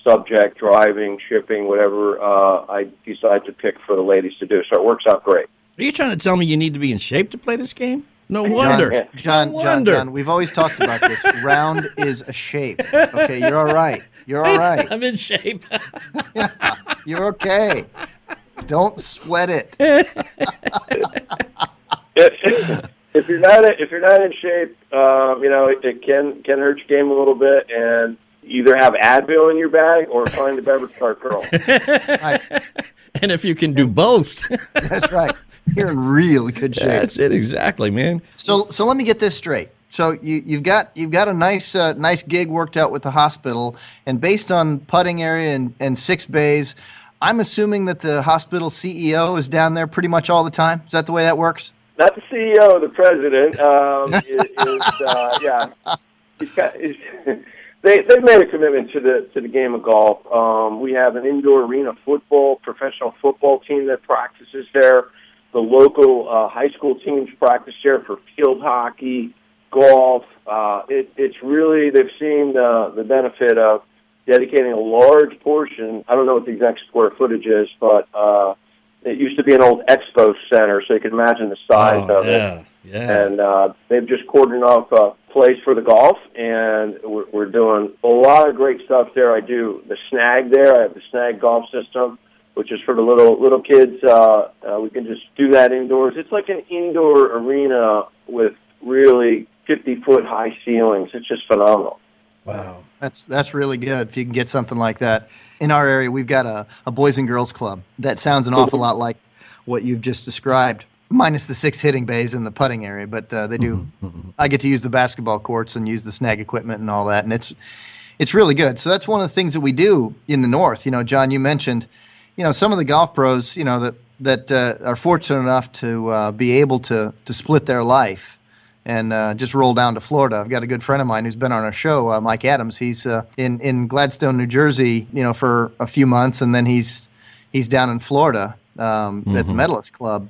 subject, driving, shipping, whatever uh, I decide to pick for the ladies to do. So it works out great.
Are you trying to tell me you need to be in shape to play this game? No wonder.
John, John,
no wonder.
John, we've always talked about this. <laughs> Round is a shape. Okay, you're all right. You're all right.
I'm in shape. <laughs>
You're okay. Don't sweat it.
if, <laughs> if you're not if you're not in shape, um, you know it, it can can hurt your game a little bit, and either have Advil in your bag or find a beverage cart girl. <laughs>
and if you can do both,
That's right. You're in real good shape.
that's it exactly, man.
So so let me get this straight. So you you've got you've got a nice uh, nice gig worked out with the hospital, and based on putting area and, and six bays, I'm assuming that the hospital CEO is down there pretty much all the time. Is that the way that works?
Not the CEO, the president. Um, is, is uh, yeah. He's got, he's, they they've made a commitment to the to the game of golf. Um, we have an indoor arena football professional football team that practices there. The local uh, high school teams practice there for field hockey, golf. Uh, it, it's really they've seen the the benefit of dedicating a large portion. I don't know what the exact square footage is, but uh, it used to be an old expo center, so you can imagine the size
Oh,
of
yeah,
it.
yeah.
And uh, they've just cordoned off a place for the golf, and we're, we're doing a lot of great stuff there. I do the snag there. I have the snag golf system, which is for the little little kids. Uh, uh, we can just do that indoors. It's like an indoor arena with really 50 foot high ceilings. It's just phenomenal.
Wow.
That's that's really good if you can get something like that. In our area, we've got a, a boys and girls club that sounds an awful lot like what you've just described, minus the six hitting bays in the putting area. But uh, they do. <laughs> I get to use the basketball courts and use the snag equipment and all that, and it's it's really good. So that's one of the things that we do in the north. You know, John, you mentioned, you know, some of the golf pros, you know, that that uh, are fortunate enough to uh, be able to to split their life and uh, just roll down to Florida. I've got a good friend of mine who's been on our show, uh, Mike Adams. He's uh, in in Gladstone, New Jersey, you know, for a few months, and then he's he's down in Florida um, at the
Mhm.
Medalist Club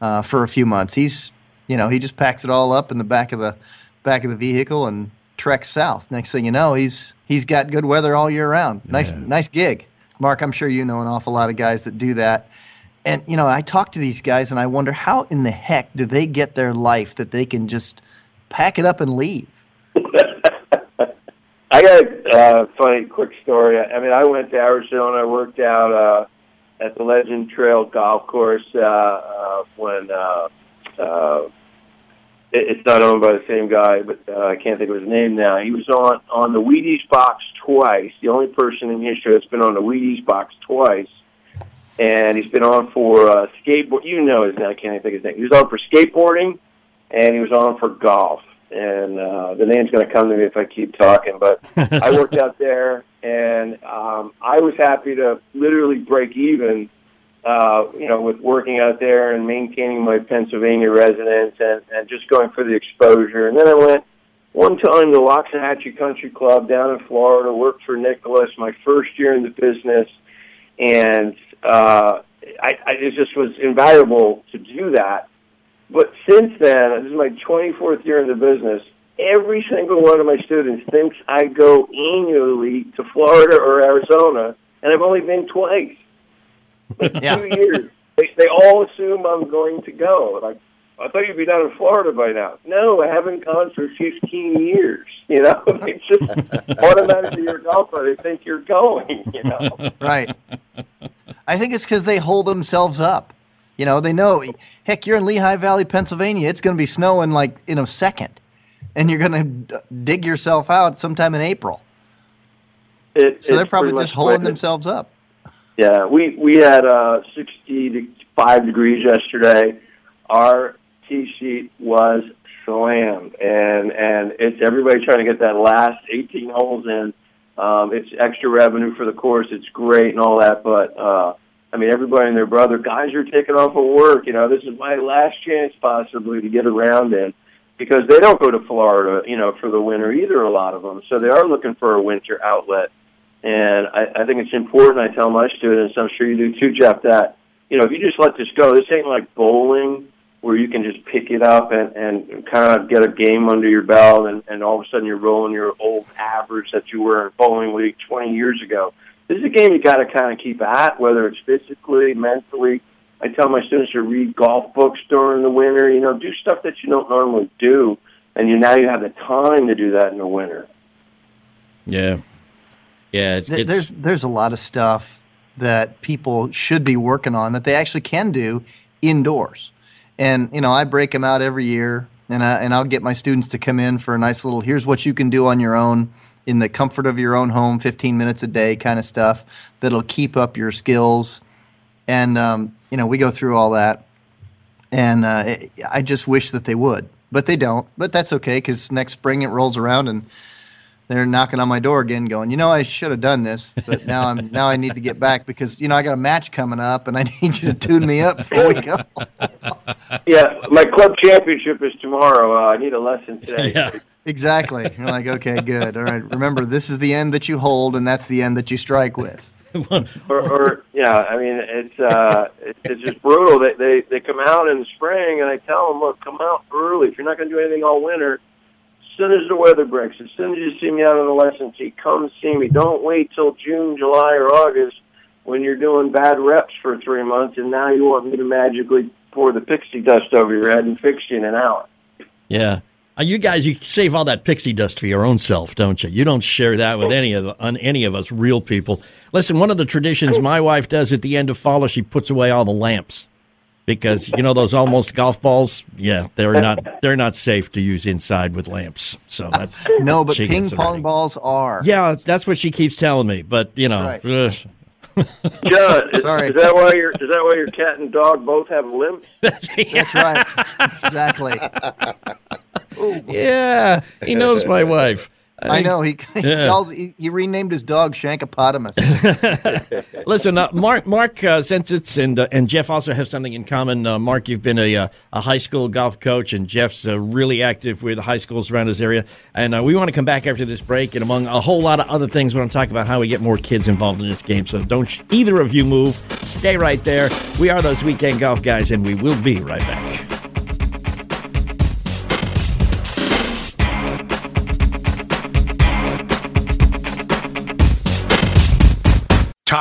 uh, for a few months. He's you know he just packs it all up in the back of the back of the vehicle and treks south. Next thing you know, he's he's got good weather all year round. Nice nice gig. Mark, I'm sure you know an awful lot of guys that do that. And you know, I talk to these guys and I wonder how in the heck do they get their life that they can just pack it up and leave? <laughs>
I got a uh, funny quick story. I mean, I went to Arizona. I worked out uh, at the Legend Trail Golf Course uh, uh, when uh, uh, it, it's not owned by the same guy, but uh, I can't think of his name now. He was on on the Wheaties box twice. The only person in history that's been on the Wheaties box twice, and he's been on for uh, skateboard. You know his name. I can't even think of his name. He was on for skateboarding, and he was on for golf. And uh, the name's going to come to me if I keep talking. But <laughs> I worked out there, and um, I was happy to literally break even. Uh, you know, with working out there and maintaining my Pennsylvania residence and, and just going for the exposure. And then I went one time the Loxahatchee Country Club down in Florida, worked for Nicklaus my first year in the business, and uh, I, I it just was invaluable to do that. But since then, this is my 24th year in the business. Every single one of my students thinks I go annually to Florida or Arizona, and I've only been twice. Like <laughs>
Yeah.
two years. They, they all assume I'm going to go. Like, I thought you'd be down in Florida by now. No, I haven't gone for 15 years. <laughs> You know, <laughs> it's just automatically you're a golfer. They think you're going. You know.
right. I think it's because they hold themselves up. You know, they know, heck, you're in Lehigh Valley, Pennsylvania. It's going to be snowing like in a second, and you're going to dig yourself out sometime in April.
It,
So they're probably just holding themselves up.
Yeah, we we had uh, 65 degrees yesterday. Our tee sheet was slammed, and and it's everybody trying to get that last 18 holes in. Um, it's extra revenue for the course. It's great and all that, but uh, I mean, everybody and their brother, guys are taking off of work. You know, this is my last chance possibly to get around in because they don't go to Florida, you know, for the winter either. A lot of them, so they are looking for a winter outlet. And I, I think it's important. I tell my students, I'm sure you do too, Jeff, that you know if you just let this go, this ain't like bowling where you can just pick it up and, and kind of get a game under your belt, and, and all of a sudden you're rolling your old average that you were in bowling league 20 years ago. This is a game you got to kind of keep at, whether it's physically, mentally. I tell my students to read golf books during the winter. You know, do stuff that you don't normally do, and you now you have the time to do that in the winter.
Yeah. Yeah. It's,
Th-
it's
there's there's a lot of stuff that people should be working on that they actually can do indoors, and you know I break them out every year, and I and I'll get my students to come in for a nice little here's what you can do on your own in the comfort of your own home, 15 minutes a day kind of stuff that'll keep up your skills, and um, you know we go through all that, and uh, it- I just wish that they would, but they don't. But that's okay because next spring it rolls around and they're knocking on my door again, going, you know, I should have done this, but now I'm <laughs> now I need to get back because you know I got a match coming up and I need you to tune me up before we go. <laughs>
Yeah, my club championship is tomorrow. Uh, I need a lesson today. <laughs>
Yeah.
Exactly. You're like, okay, good. All right. Remember, this is the end that you hold, and that's the end that you strike with.
or, or yeah, I mean it's uh, it's just brutal. They, they they come out in the spring, and I tell them, look, come out early. If you're not going to do anything all winter, as soon as the weather breaks, as soon as you see me out on the lesson tee, come see me. Don't wait till June, July, or August when you're doing bad reps for three months, and now you want me to magically pour the pixie dust over your head and fix you in an hour.
Yeah. Uh, you guys, you save all that pixie dust for your own self, don't you? You don't share that with any of on any of us real people. Listen, one of the traditions my wife does at the end of fall is she puts away all the lamps because you know those almost golf balls. Yeah, they're not they're not safe to use inside with lamps. So that's <laughs>
No, but ping pong
everything.
balls are.
Yeah, that's what she keeps telling me. But you know,
That's
ugh. <laughs>
John, is,
Sorry.
is that why your is that why your cat and dog both have limbs? <laughs>
That's right. Exactly.
yeah, he knows my wife.
I know he, <laughs> he
Yeah.
calls he, he renamed his dog Shankopotamus. <laughs> <laughs>
Listen, uh, Mark, Mark, uh, Csencsits and uh, and Jeff also have something in common. Uh, Mark, you've been a uh, a high school golf coach, and Jeff's uh, really active with high schools around his area. And uh, we want to come back after this break, and among a whole lot of other things, we want to talk about how we get more kids involved in this game. So don't sh- either of you move. Stay right there. We are those weekend golf guys, and we will be right back.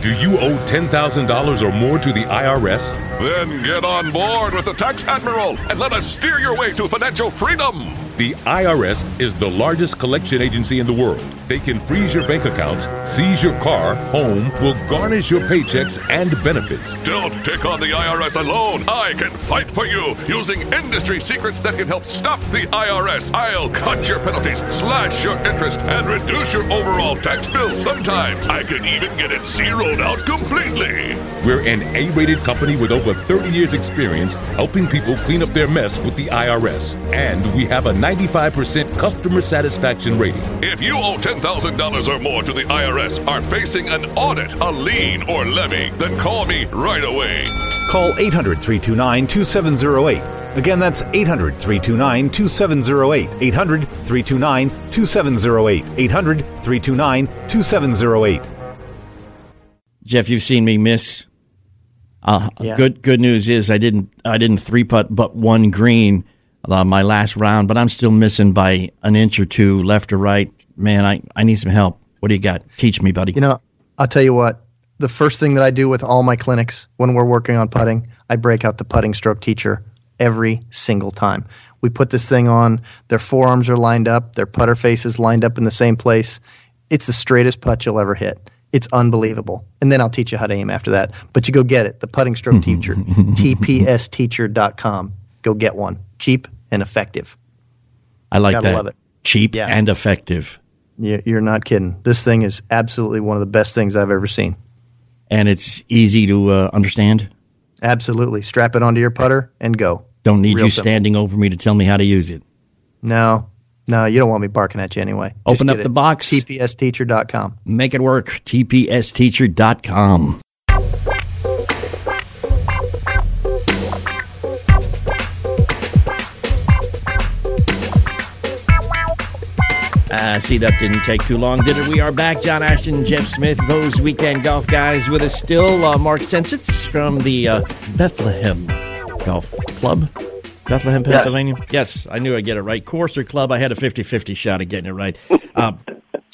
Do you owe $10,000 or more to the IRS?
Then get on board with the Tax Admiral and let us steer your way to financial freedom.
The IRS is the largest collection agency in the world. They can freeze your bank accounts, seize your car, home, will garnish your paychecks and benefits.
Don't take on the IRS alone. I can fight for you using industry secrets that can help stop the IRS. I'll cut your penalties, slash your interest, and reduce your overall tax bill. Sometimes I can even get it zeroed out completely.
We're an A rated company with over 30 years' experience helping people clean up their mess with the IRS. And we have a 95% customer satisfaction rating.
If you owe $10,000 or more to the IRS, are facing an audit, a lien, or levy, then call me right away.
Call 800 329 2708. Again, that's 800 329 2708. 800 329 2708. 800 329 2708.
Jeff, you've seen me miss. Uh,
Yeah.
Good good news is I didn't I didn't three putt but one green uh, my last round, but I'm still missing by an inch or two left or right. Man, I, I need some help. What do you got? Teach me, buddy.
You know, I'll tell you what. The first thing that I do with all my clinics when we're working on putting, I break out the putting stroke teacher every single time. We put this thing on, their forearms are lined up, their putter faces lined up in the same place. It's the straightest putt you'll ever hit. It's unbelievable. And then I'll teach you how to aim after that. But you go get it. The putting stroke <laughs> teacher, tpsteacher.com. Go get one. Cheap and effective.
I like
Gotta
that.
love it.
Cheap and effective.
You- You're not kidding. This thing is absolutely one of the best things I've ever seen.
And it's easy to uh, understand.
Absolutely. Strap it onto your putter and go.
Don't need
Real
you
simple.
standing over me to tell me how to use it.
No, no, you don't want me barking at you anyway. Just
Open up the
it.
box.
tpsteacher.com.
Make it work. TPSteacher.com. Uh, see, that didn't take too long, did it? We are back. John Ashton, Jeff Smith, those weekend golf guys with us still. Uh, Mark Csencsits from the uh, Bethlehem Golf Club. Bethlehem. Pennsylvania? Yes, I knew I'd get it right. Course or club, I had a 50 50 shot of getting it right. Uh,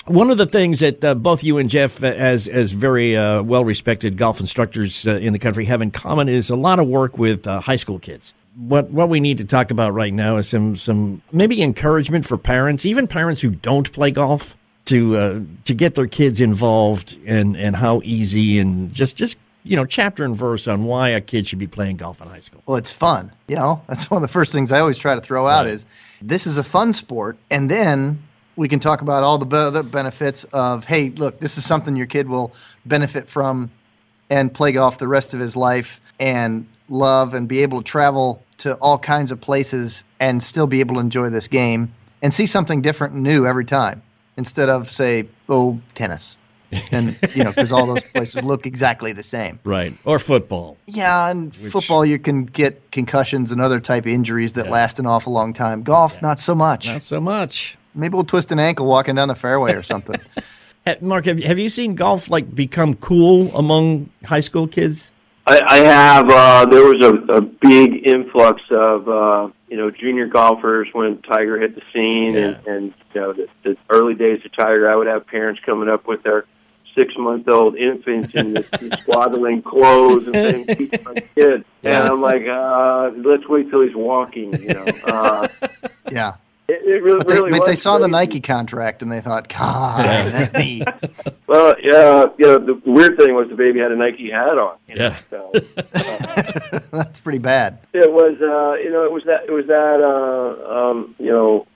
one of the things that uh, both you and Jeff, uh, as as very uh, well respected golf instructors uh, in the country, have in common is a lot of work with uh, high school kids. What what we need to talk about right now is some some maybe encouragement for parents, even parents who don't play golf, to uh, to get their kids involved and and how easy and just just you know chapter and verse on why a kid should be playing golf in high school.
Well, it's fun. You know, <laughs> that's one of the first things I always try to throw out is this is a fun sport. And then we can talk about all the be- other benefits of, hey, look, this is something your kid will benefit from and play golf the rest of his life and love and be able to travel to all kinds of places and still be able to enjoy this game and see something different and new every time instead of, say, oh, tennis. and, you know, because all those places look exactly the same.
Right. Or football.
Yeah, and football you can get concussions and other type of injuries that last an awful long time. Golf, not so much.
Not so much.
Maybe we'll twist an ankle walking down the fairway or something. <laughs>
Mark, have, have you seen golf like become cool among high school kids?
I, I have. Uh, there was a, a big influx of uh, you know junior golfers when Tiger hit the scene, and, and you know the, the early days of Tiger. I would have parents coming up with their six month old infants in the, the <laughs> swaddling clothes and saying, "Keep my <laughs> kid,"
Yeah.
and I'm like, uh, "Let's wait till he's walking." You know. Uh, <laughs>
yeah.
It, it really,
But they,
really
but they
was
saw the. Nike contract and they thought, God, that's me. <laughs>
Well, yeah, you know, the weird thing was the baby had a Nike hat on. You know,
Yeah.
so, <laughs>
that's pretty bad.
it was, uh, you know, it was that, it was that, uh, um, you know,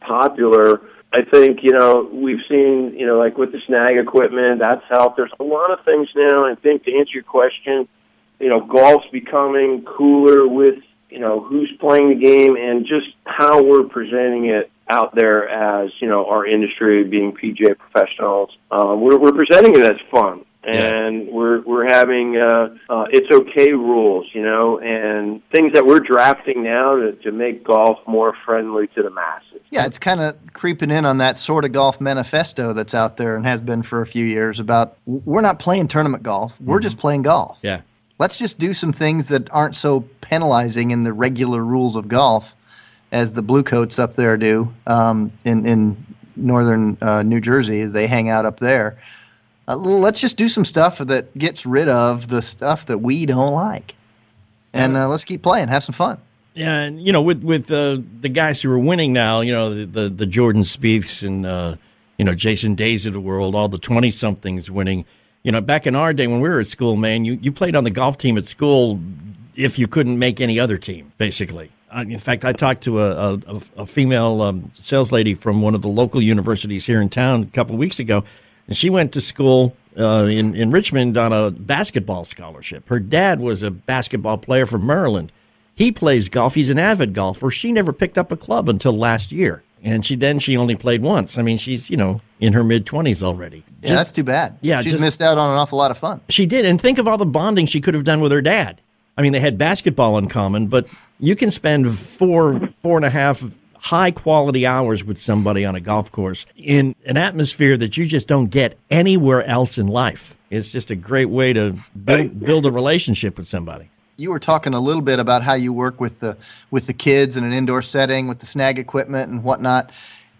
popular. I think, you know, we've seen, you know, like with the snag equipment, that's helped. There's a lot of things now. I think to answer your question, you know, golf's becoming cooler with, you know, who's playing the game and just how we're presenting it out there as, you know, our industry being PGA professionals. Uh, we're, we're presenting it as fun. and we're we're having uh, uh, it's okay rules, you know, and things that we're drafting now to, to make golf more friendly to the masses.
Yeah, it's kind of creeping in on that sort of golf manifesto that's out there and has been for a few years about we're not playing tournament golf, we're just playing golf.
Yeah.
Let's just do some things that aren't so penalizing in the regular rules of golf as the Bluecoats up there do um, in, in northern uh, New Jersey as they hang out up there. Uh, let's just do some stuff that gets rid of the stuff that we don't like. And uh, let's keep playing, have some fun.
Yeah, and you know, with with uh, the guys who are winning now, you know, the the, the Jordan Spieths and uh, you know Jason Days of the world, all the twenty somethings winning. You know, back in our day when we were at school, man, you, you played on the golf team at school if you couldn't make any other team, basically. Uh, in fact, I talked to a, a, a female um, sales lady from one of the local universities here in town a couple of weeks ago, and she went to school uh, in in Richmond on a basketball scholarship. Her dad was a basketball player from Maryland. He plays golf. He's an avid golfer. She never picked up a club until last year, and she then she only played once. I mean, she's you know in her mid twenties already.
Yeah, that's too bad.
Yeah,
she's
just-
missed out on an awful lot of fun.
She did, and think of all the bonding she could have done with her dad. I mean, they had basketball in common, but you can spend four, four and a half high quality hours with somebody on a golf course in an atmosphere that you just don't get anywhere else in life. It's just a great way to build, build a relationship with somebody.
You were talking a little bit about how you work with the with the kids in an indoor setting with the snag equipment and whatnot.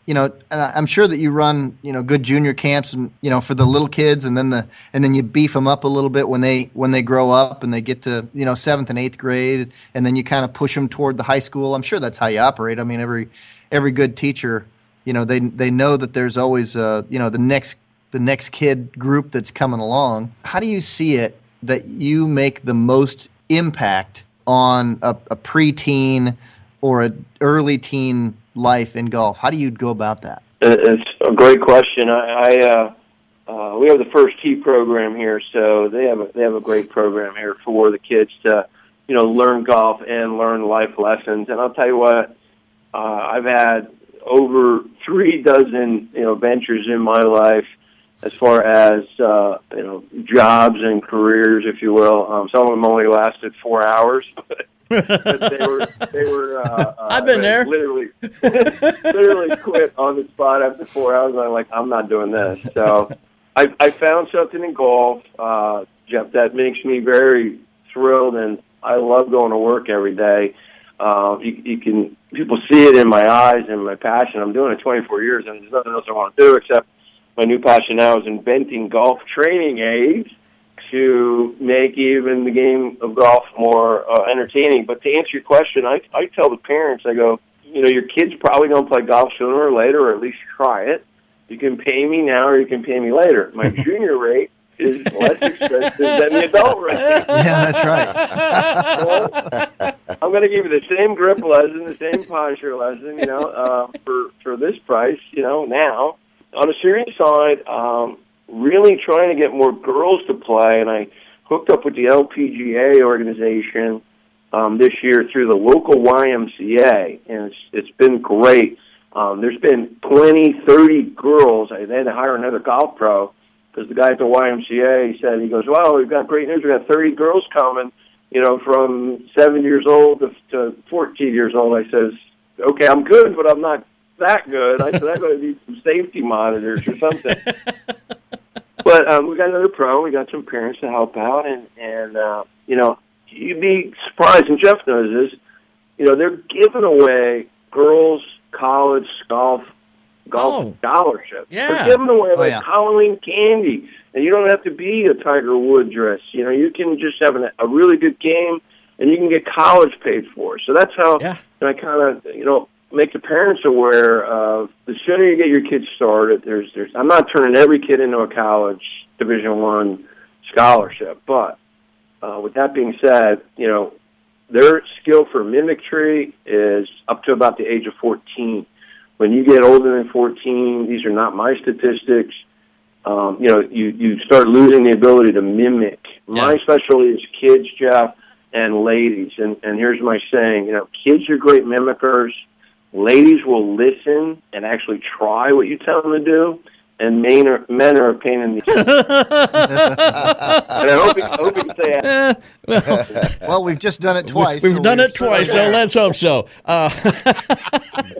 You know, and I'm sure that you run you know good junior camps and you know for the little kids, and then the and then you beef them up a little bit when they when they grow up and they get to you know seventh and eighth grade, and then you kind of push them toward the high school. I'm sure that's how you operate. I mean, every every good teacher, you know, they they know that there's always uh, you know the next the next kid group that's coming along. How do you see it that you make the most impact on a, a preteen or an early teen life in golf? How do you go about that?
It's a great question. I, I uh, uh, we have the first tee program here, so they have a, they have a great program here for the kids to, you know, learn golf and learn life lessons. And I'll tell you what, uh, I've had over three dozen, you know, ventures in my life as far as uh, you know jobs and careers, if you will. Um, some of them only lasted four hours. <laughs> but they were they were. Uh, uh,
I've been there.
Literally, <laughs> literally quit on the spot after four hours. I'm like, I'm not doing this. So I, I found something in golf, uh, Jeff, that makes me very thrilled, and I love going to work every day. Uh, you, you can people see it in my eyes and my passion. I'm doing it 24 years, and there's nothing else I want to do except my new passion now is inventing golf training aids to make even the game of golf more uh, entertaining. But to answer your question, I, I tell the parents, I go, you know, your kid's probably going to play golf sooner or later, or at least try it. You can pay me now, or you can pay me later. My <laughs> junior rate is less expensive than the adult rate.
Yeah, that's right.
I'm going to give you the same grip lesson, the same posture lesson, you know, uh, for for this price, you know, now. On a serious side, um, really trying to get more girls to play, and I hooked up with the LPGA organization um, this year through the local YMCA, and it's it's been great. Um, there's been 20, 30 girls. I they had to hire another golf pro because the guy at the YMCA said he goes, "Well, we've got great news. We've got 30 girls coming." You know, from seven years old to, to 14 years old. I says, "Okay, I'm good, but I'm not that good." I said, "I'm going to need some safety monitors or something." <laughs> but um, we got another pro. We got some parents to help out, and and uh, you know, you'd be surprised. And Jeff knows this. You know, they're giving away girls' college golf golf scholarships.
Yeah.
They're giving away
Oh,
like
yeah.
Halloween candy, and you don't have to be a Tiger Woods dress. You know, you can just have an, a really good game, and you can get college paid for. So that's how yeah. I kind of you know make the parents aware of the sooner you get your kids started. There's there's I'm not turning every kid into a college Division One scholarship, but uh, with that being said, you know their skill for mimicry is up to about the age of 14. When you get older than 14, these are not my statistics. Um, you know, you, you start losing the ability to mimic. My specialty is kids, Jeff, and ladies. And, and here's my saying, you know, kids are great mimickers. Ladies will listen and actually try what you tell them to do. and men are, men are a pain in the. <laughs> and I hope, I hope you say that. <laughs>
well, we've just done it twice.
We've
so
done
we're
it twice, so let's hope so. Uh, <laughs>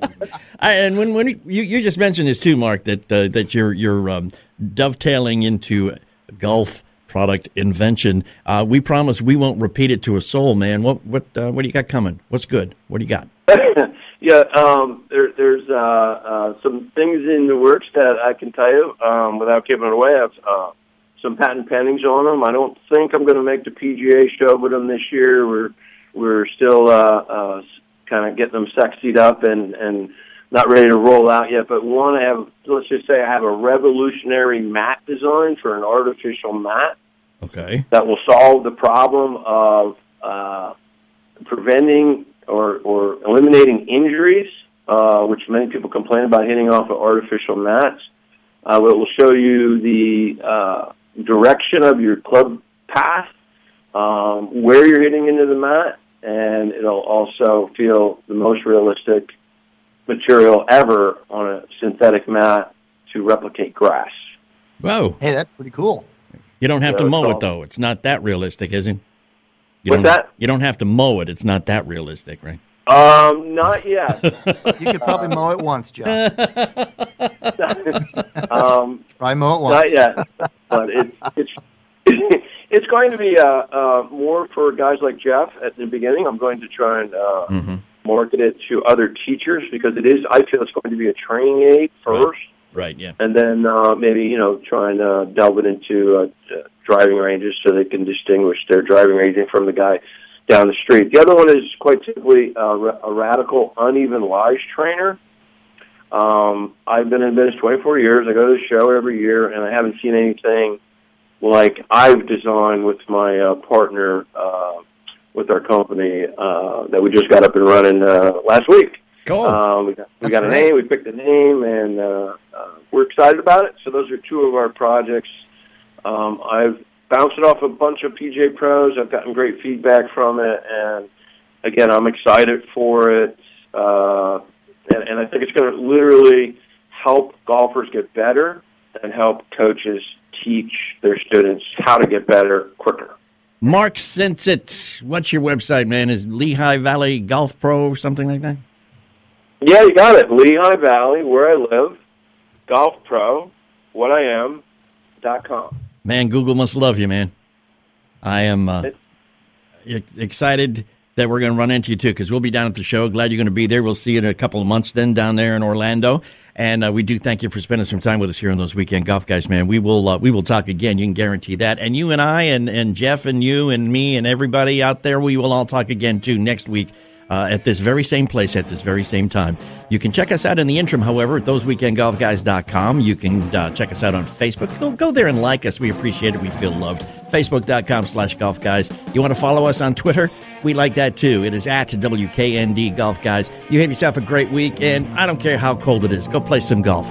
I- and when when you, you just mentioned this too, Mark, that uh, that you're you're um, dovetailing into golf product invention. Uh, we promise we won't repeat it to a soul, man. What what uh, what do you got coming? What's good? What do you got? <laughs>
yeah, um, there, there's uh, uh, some things in the works that I can tell you um, without giving it away. I have uh, some patent pendings on them. I don't think I'm going to make the PGA show with them this year. We're we're still uh, kind of getting them sexied up and and not ready to roll out yet. But one, I have let's just say I have a revolutionary mat design for an artificial mat
Okay.
that will solve the problem of uh, preventing or, or eliminating injuries, uh, which many people complain about hitting off of artificial mats. Uh, it will show you the uh, direction of your club path, um, where you're hitting into the mat, and it'll also feel the most realistic material ever on a synthetic mat to replicate grass.
Whoa.
Hey, that's pretty cool.
You don't have to
Yeah,
mow it though. It's not that realistic, is it? You
What's
don't,
that?
You don't have to mow it. It's not that realistic, right?
Um, not yet. <laughs>
You could probably mow it once, John. <laughs>
um,
Probably mow it once.
Not yet, <laughs> but it's it's it's going to be uh, uh, more for guys like Jeff at the beginning. I'm going to try and uh,
Mm-hmm.
market it to other teachers because it is. I feel it's going to be a training aid first,
Right. Yeah.
and then uh, maybe you know try and uh, delve it into uh, uh, driving ranges so they can distinguish their driving range from the guy down the street. The other one is quite simply uh, a radical uneven lies trainer. Um, I've been in business 24 years. I go to the show every year, and I haven't seen anything like I've designed with my uh, partner uh, with our company uh, that we just got up and running uh, last week.
Cool.
Um, we got, we
That's
got a name, we picked a name, and uh, we're excited about it. So those are two of our projects. Um, I've bounced it off a bunch of PGA pros. I've gotten great feedback from it, and again, I'm excited for it. Uh, and, and I think it's going to literally help golfers get better and help coaches teach their students how to get better quicker.
Mark Csencsits, what's your website, man? Is Lehigh Valley Golf Pro or something like that?
Yeah, you got it. Lehigh Valley, where I live, golf pro, what I am, dot com.
Man, Google must love you, man. I am uh, excited that we're going to run into you too because we'll be down at the show. Glad you're going to be there. We'll see you in a couple of months then down there in Orlando. And uh, we do thank you for spending some time with us here on those weekend golf guys, man. We will uh, we will talk again. You can guarantee that. And you and I and and Jeff and you and me and everybody out there, we will all talk again too next week. Uh, at this very same place at this very same time. You can check us out in the interim, however, at thoseweekendgolfguys.com. You can uh, check us out on Facebook. Go, go there and like us. We appreciate it. We feel loved. Facebook.com slash golf guys. You want to follow us on Twitter? We like that too. It is at WKND Golf Guys. You have yourself a great week, and I don't care how cold it is. Go play some golf.